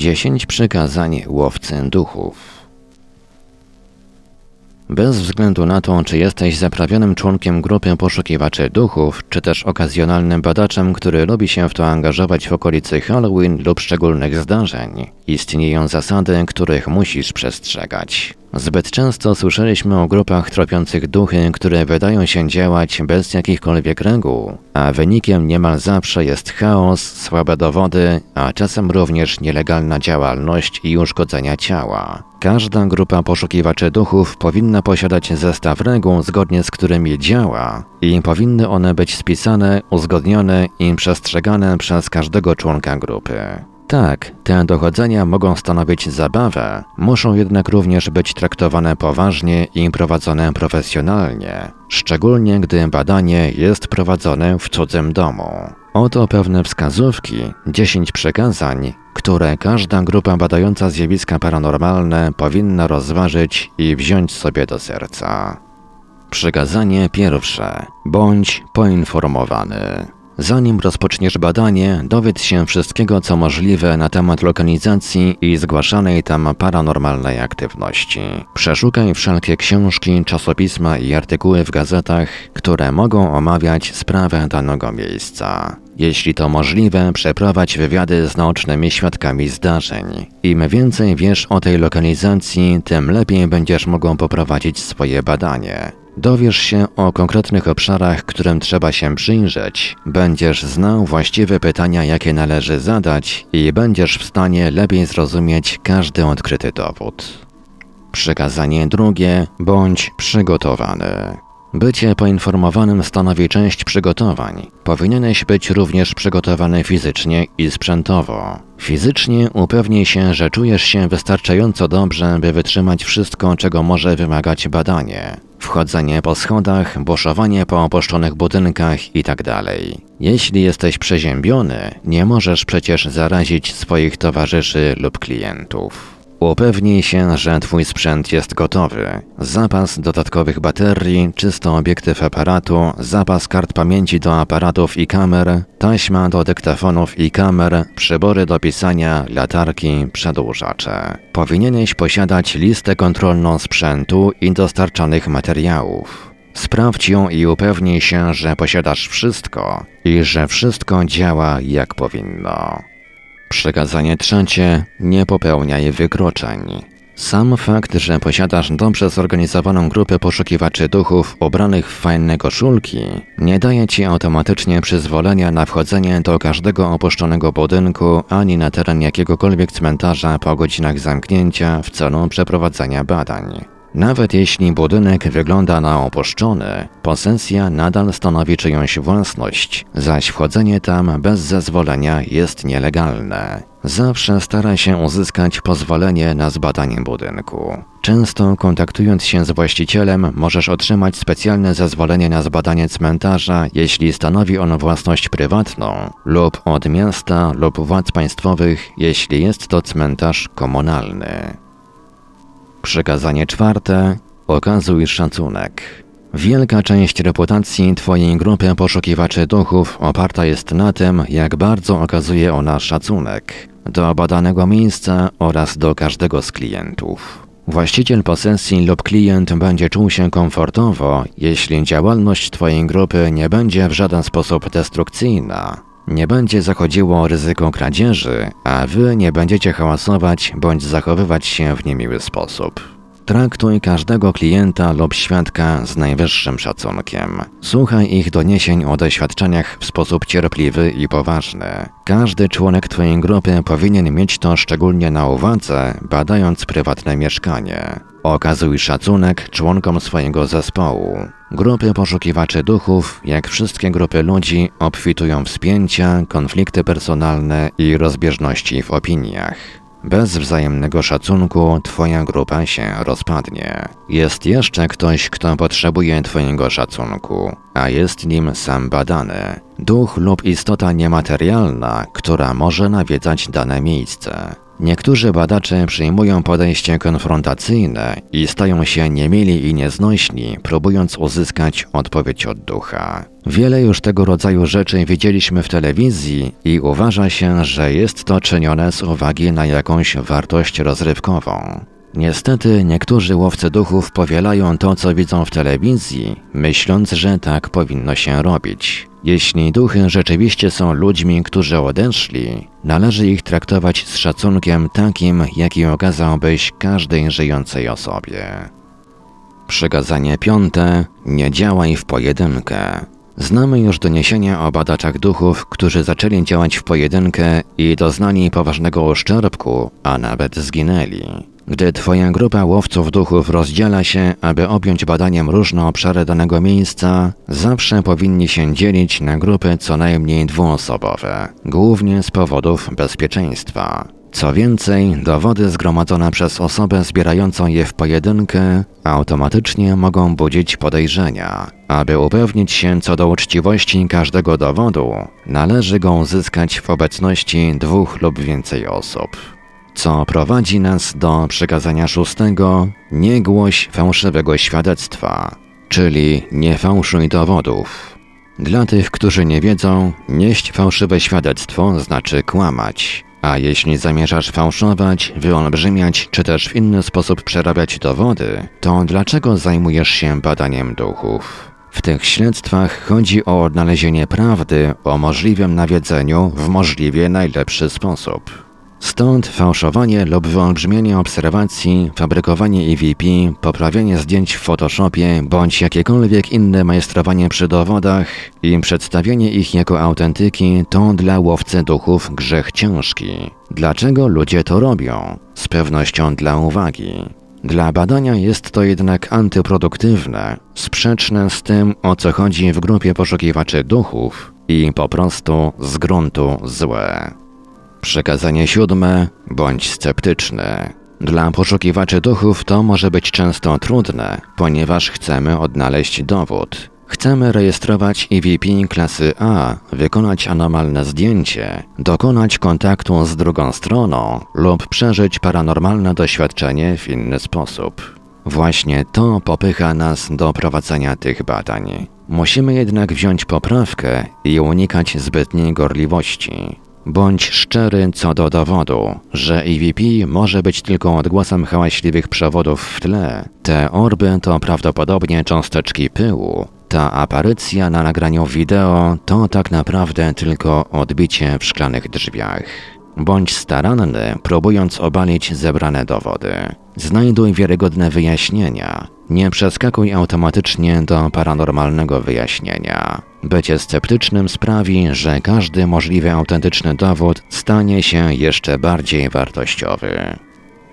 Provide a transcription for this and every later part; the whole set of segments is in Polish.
10 przykazań łowcy duchów. Bez względu na to, czy jesteś zaprawionym członkiem grupy poszukiwaczy duchów, czy też okazjonalnym badaczem, który lubi się w to angażować w okolicy Halloween lub szczególnych zdarzeń, istnieją zasady, których musisz przestrzegać. Zbyt często słyszeliśmy o grupach tropiących duchy, które wydają się działać bez jakichkolwiek reguł, a wynikiem niemal zawsze jest chaos, słabe dowody, a czasem również nielegalna działalność i uszkodzenia ciała. Każda grupa poszukiwaczy duchów powinna posiadać zestaw reguł, zgodnie z którymi działa, i powinny one być spisane, uzgodnione i przestrzegane przez każdego członka grupy. Tak, te dochodzenia mogą stanowić zabawę, muszą jednak również być traktowane poważnie i prowadzone profesjonalnie, szczególnie gdy badanie jest prowadzone w cudzym domu. Oto pewne wskazówki, 10 przekazań, które każda grupa badająca zjawiska paranormalne powinna rozważyć i wziąć sobie do serca. Przykazanie pierwsze. Bądź poinformowany. Zanim rozpoczniesz badanie, dowiedz się wszystkiego co możliwe na temat lokalizacji i zgłaszanej tam paranormalnej aktywności. Przeszukaj wszelkie książki, czasopisma i artykuły w gazetach, które mogą omawiać sprawę danego miejsca. Jeśli to możliwe, przeprowadź wywiady z naocznymi świadkami zdarzeń. Im więcej wiesz o tej lokalizacji, tym lepiej będziesz mogą poprowadzić swoje badanie. Dowiesz się o konkretnych obszarach, którym trzeba się przyjrzeć, będziesz znał właściwe pytania, jakie należy zadać i będziesz w stanie lepiej zrozumieć każdy odkryty dowód. Przykazanie drugie bądź przygotowany. Bycie poinformowanym stanowi część przygotowań. Powinieneś być również przygotowany fizycznie i sprzętowo. Fizycznie upewnij się, że czujesz się wystarczająco dobrze, by wytrzymać wszystko, czego może wymagać badanie. Wchodzenie po schodach, boszowanie po opuszczonych budynkach itd. Tak Jeśli jesteś przeziębiony, nie możesz przecież zarazić swoich towarzyszy lub klientów. Upewnij się, że Twój sprzęt jest gotowy. Zapas dodatkowych baterii, czysty obiektyw aparatu, zapas kart pamięci do aparatów i kamer, taśma do dyktafonów i kamer, przybory do pisania, latarki, przedłużacze. Powinieneś posiadać listę kontrolną sprzętu i dostarczanych materiałów. Sprawdź ją i upewnij się, że posiadasz wszystko i że wszystko działa jak powinno. Przekazanie trzecie. Nie popełniaj wykroczeń. Sam fakt, że posiadasz dobrze zorganizowaną grupę poszukiwaczy duchów ubranych w fajne koszulki, nie daje ci automatycznie przyzwolenia na wchodzenie do każdego opuszczonego budynku ani na teren jakiegokolwiek cmentarza po godzinach zamknięcia w celu przeprowadzenia badań. Nawet jeśli budynek wygląda na opuszczony, posesja nadal stanowi czyjąś własność, zaś wchodzenie tam bez zezwolenia jest nielegalne. Zawsze stara się uzyskać pozwolenie na zbadanie budynku. Często kontaktując się z właścicielem, możesz otrzymać specjalne zezwolenie na zbadanie cmentarza, jeśli stanowi on własność prywatną, lub od miasta lub władz państwowych, jeśli jest to cmentarz komunalny. Przekazanie czwarte. Okazuj szacunek. Wielka część reputacji Twojej grupy poszukiwaczy duchów oparta jest na tym, jak bardzo okazuje ona szacunek do badanego miejsca oraz do każdego z klientów. Właściciel posesji lub klient będzie czuł się komfortowo, jeśli działalność Twojej grupy nie będzie w żaden sposób destrukcyjna, nie będzie zachodziło ryzyko kradzieży, a wy nie będziecie hałasować bądź zachowywać się w niemiły sposób. Traktuj każdego klienta lub świadka z najwyższym szacunkiem. Słuchaj ich doniesień o doświadczeniach w sposób cierpliwy i poważny. Każdy członek Twojej grupy powinien mieć to szczególnie na uwadze, badając prywatne mieszkanie. Okazuj szacunek członkom swojego zespołu. Grupy poszukiwaczy duchów, jak wszystkie grupy ludzi, obfitują w spięcia, konflikty personalne i rozbieżności w opiniach. Bez wzajemnego szacunku Twoja grupa się rozpadnie. Jest jeszcze ktoś, kto potrzebuje Twojego szacunku, a jest nim sam badany. Duch lub istota niematerialna, która może nawiedzać dane miejsce. Niektórzy badacze przyjmują podejście konfrontacyjne i stają się niemili i nieznośni, próbując uzyskać odpowiedź od ducha. Wiele już tego rodzaju rzeczy widzieliśmy w telewizji i uważa się, że jest to czynione z uwagi na jakąś wartość rozrywkową. Niestety niektórzy łowcy duchów powielają to, co widzą w telewizji, myśląc, że tak powinno się robić. Jeśli duchy rzeczywiście są ludźmi, którzy odeszli, należy ich traktować z szacunkiem takim, jaki okazałbyś każdej żyjącej osobie. Przykazanie piąte: nie działaj w pojedynkę. Znamy już doniesienia o badaczach duchów, którzy zaczęli działać w pojedynkę i doznali poważnego uszczerbku, a nawet zginęli. Gdy Twoja grupa łowców duchów rozdziela się, aby objąć badaniem różne obszary danego miejsca, zawsze powinni się dzielić na grupy co najmniej dwuosobowe, głównie z powodów bezpieczeństwa. Co więcej, dowody zgromadzone przez osobę zbierającą je w pojedynkę automatycznie mogą budzić podejrzenia. Aby upewnić się co do uczciwości każdego dowodu, należy go uzyskać w obecności dwóch lub więcej osób co prowadzi nas do przekazania szóstego nie głoś fałszywego świadectwa, czyli nie fałszuj dowodów. Dla tych, którzy nie wiedzą, nieść fałszywe świadectwo znaczy kłamać. A jeśli zamierzasz fałszować, wyolbrzymiać czy też w inny sposób przerabiać dowody, to dlaczego zajmujesz się badaniem duchów? W tych śledztwach chodzi o odnalezienie prawdy o możliwym nawiedzeniu w możliwie najlepszy sposób. Stąd fałszowanie lub wyolbrzymienie obserwacji, fabrykowanie EVP, poprawianie zdjęć w Photoshopie bądź jakiekolwiek inne majstrowanie przy dowodach i przedstawienie ich jako autentyki to dla łowcy duchów grzech ciężki. Dlaczego ludzie to robią? Z pewnością dla uwagi. Dla badania jest to jednak antyproduktywne, sprzeczne z tym, o co chodzi w grupie poszukiwaczy duchów i po prostu z gruntu złe. Przekazanie siódme, bądź sceptyczny. Dla poszukiwaczy duchów to może być często trudne, ponieważ chcemy odnaleźć dowód. Chcemy rejestrować EVP klasy A, wykonać anomalne zdjęcie, dokonać kontaktu z drugą stroną lub przeżyć paranormalne doświadczenie w inny sposób. Właśnie to popycha nas do prowadzenia tych badań. Musimy jednak wziąć poprawkę i unikać zbytniej gorliwości. Bądź szczery co do dowodu, że EVP może być tylko odgłosem hałaśliwych przewodów w tle. Te orby to prawdopodobnie cząsteczki pyłu. Ta aparycja na nagraniu wideo to tak naprawdę tylko odbicie w szklanych drzwiach. Bądź staranny, próbując obalić zebrane dowody. Znajduj wiarygodne wyjaśnienia. Nie przeskakuj automatycznie do paranormalnego wyjaśnienia. Bycie sceptycznym sprawi, że każdy możliwy autentyczny dowód stanie się jeszcze bardziej wartościowy.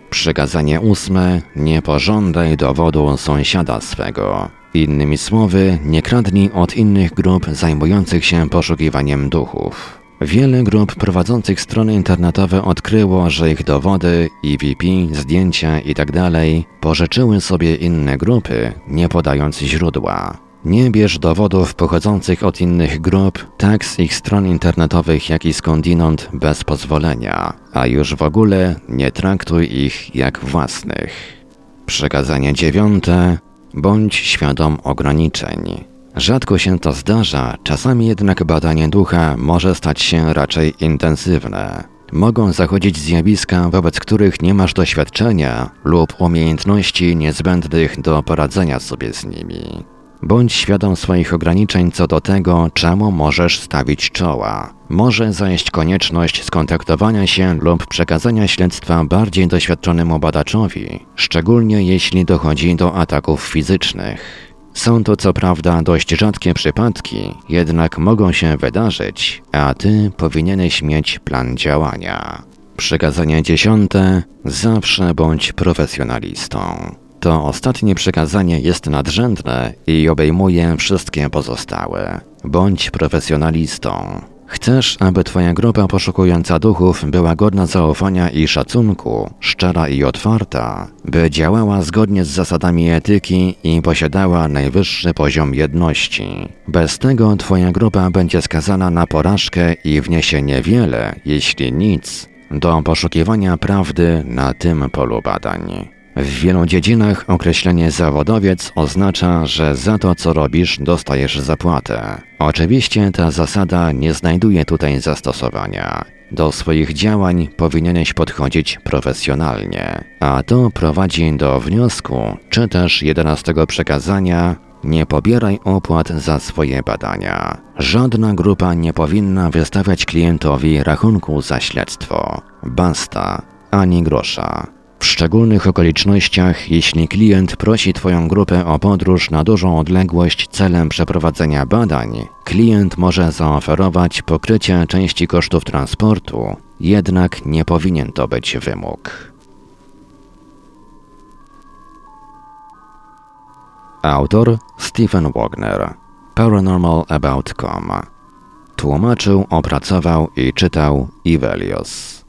Przykazanie ósme: nie pożądaj dowodu sąsiada swego. Innymi słowy, nie kradnij od innych grup zajmujących się poszukiwaniem duchów. Wiele grup prowadzących strony internetowe odkryło, że ich dowody, EVP, zdjęcia itd. Tak pożyczyły sobie inne grupy, nie podając źródła. Nie bierz dowodów pochodzących od innych grup, tak z ich stron internetowych, jak i skądinąd bez pozwolenia, a już w ogóle nie traktuj ich jak własnych. Przekazanie dziewiąte. Bądź świadom ograniczeń. Rzadko się to zdarza, czasami jednak badanie ducha może stać się raczej intensywne. Mogą zachodzić zjawiska, wobec których nie masz doświadczenia lub umiejętności niezbędnych do poradzenia sobie z nimi. Bądź świadom swoich ograniczeń co do tego, czemu możesz stawić czoła. Może zajść konieczność skontaktowania się lub przekazania śledztwa bardziej doświadczonemu badaczowi, szczególnie jeśli dochodzi do ataków fizycznych. Są to co prawda dość rzadkie przypadki, jednak mogą się wydarzyć, a ty powinieneś mieć plan działania. Przykazanie dziesiąte: zawsze bądź profesjonalistą. To ostatnie przekazanie jest nadrzędne i obejmuje wszystkie pozostałe. Bądź profesjonalistą. Chcesz, aby Twoja grupa poszukująca duchów była godna zaufania i szacunku, szczera i otwarta, by działała zgodnie z zasadami etyki i posiadała najwyższy poziom jedności. Bez tego Twoja grupa będzie skazana na porażkę i wniesie niewiele, jeśli nic, do poszukiwania prawdy na tym polu badań. W wielu dziedzinach określenie zawodowiec oznacza, że za to, co robisz, dostajesz zapłatę. Oczywiście ta zasada nie znajduje tutaj zastosowania. Do swoich działań powinieneś podchodzić profesjonalnie, a to prowadzi do wniosku, czy też jedenastego przekazania nie pobieraj opłat za swoje badania. Żadna grupa nie powinna wystawiać klientowi rachunku za śledztwo. Basta, ani grosza. W szczególnych okolicznościach, jeśli klient prosi Twoją grupę o podróż na dużą odległość celem przeprowadzenia badań, klient może zaoferować pokrycie części kosztów transportu, jednak nie powinien to być wymóg. Autor Stephen Wagner Paranormal About.com Tłumaczył, opracował i czytał Ivelios.